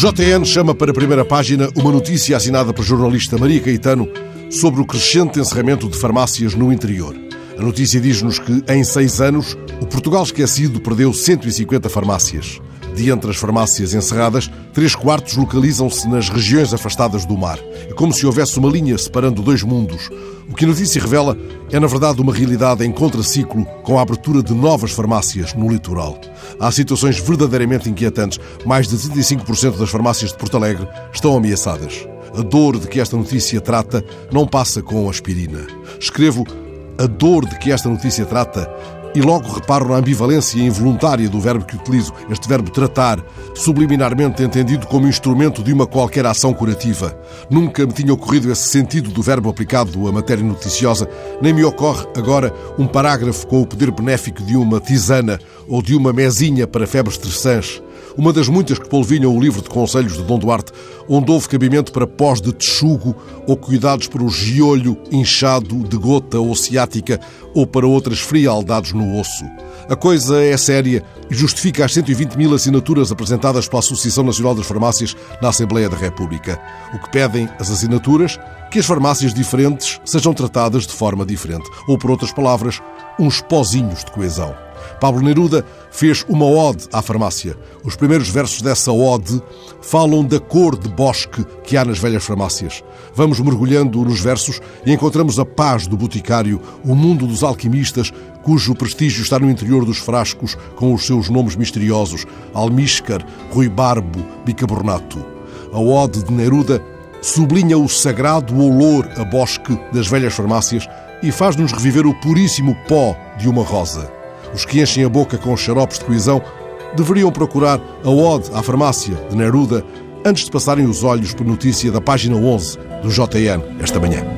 JN chama para a primeira página uma notícia assinada pela jornalista Maria Caetano sobre o crescente encerramento de farmácias no interior. A notícia diz-nos que, em seis anos, o Portugal esquecido perdeu 150 farmácias. De entre as farmácias encerradas, três quartos localizam-se nas regiões afastadas do mar. É como se houvesse uma linha separando dois mundos. O que a notícia revela é, na verdade, uma realidade em contraciclo com a abertura de novas farmácias no litoral. Há situações verdadeiramente inquietantes. Mais de 35% das farmácias de Porto Alegre estão ameaçadas. A dor de que esta notícia trata não passa com aspirina. Escrevo a dor de que esta notícia trata e logo reparo na ambivalência involuntária do verbo que utilizo, este verbo tratar, subliminarmente entendido como instrumento de uma qualquer ação curativa. Nunca me tinha ocorrido esse sentido do verbo aplicado à matéria noticiosa, nem me ocorre agora um parágrafo com o poder benéfico de uma tisana ou de uma mesinha para febres terçãs uma das muitas que polvinham o livro de conselhos de Dom Duarte, onde houve cabimento para pós de texugo ou cuidados para o giolho inchado de gota ou ciática ou para outras frialdades no osso. A coisa é séria e justifica as 120 mil assinaturas apresentadas pela Associação Nacional das Farmácias na Assembleia da República. O que pedem as assinaturas? Que as farmácias diferentes sejam tratadas de forma diferente. Ou, por outras palavras, uns pozinhos de coesão. Pablo Neruda fez uma ode à farmácia. Os primeiros versos dessa ode falam da cor de bosque que há nas velhas farmácias. Vamos mergulhando nos versos e encontramos a paz do boticário, o mundo dos alquimistas, cujo prestígio está no interior dos frascos com os seus nomes misteriosos: almíscar, ruibarbo, bicarbonato. A ode de Neruda sublinha o sagrado olor a bosque das velhas farmácias e faz-nos reviver o puríssimo pó de uma rosa. Os que enchem a boca com xaropes de coesão deveriam procurar a Ode à Farmácia de Neruda antes de passarem os olhos por notícia da página 11 do JN esta manhã.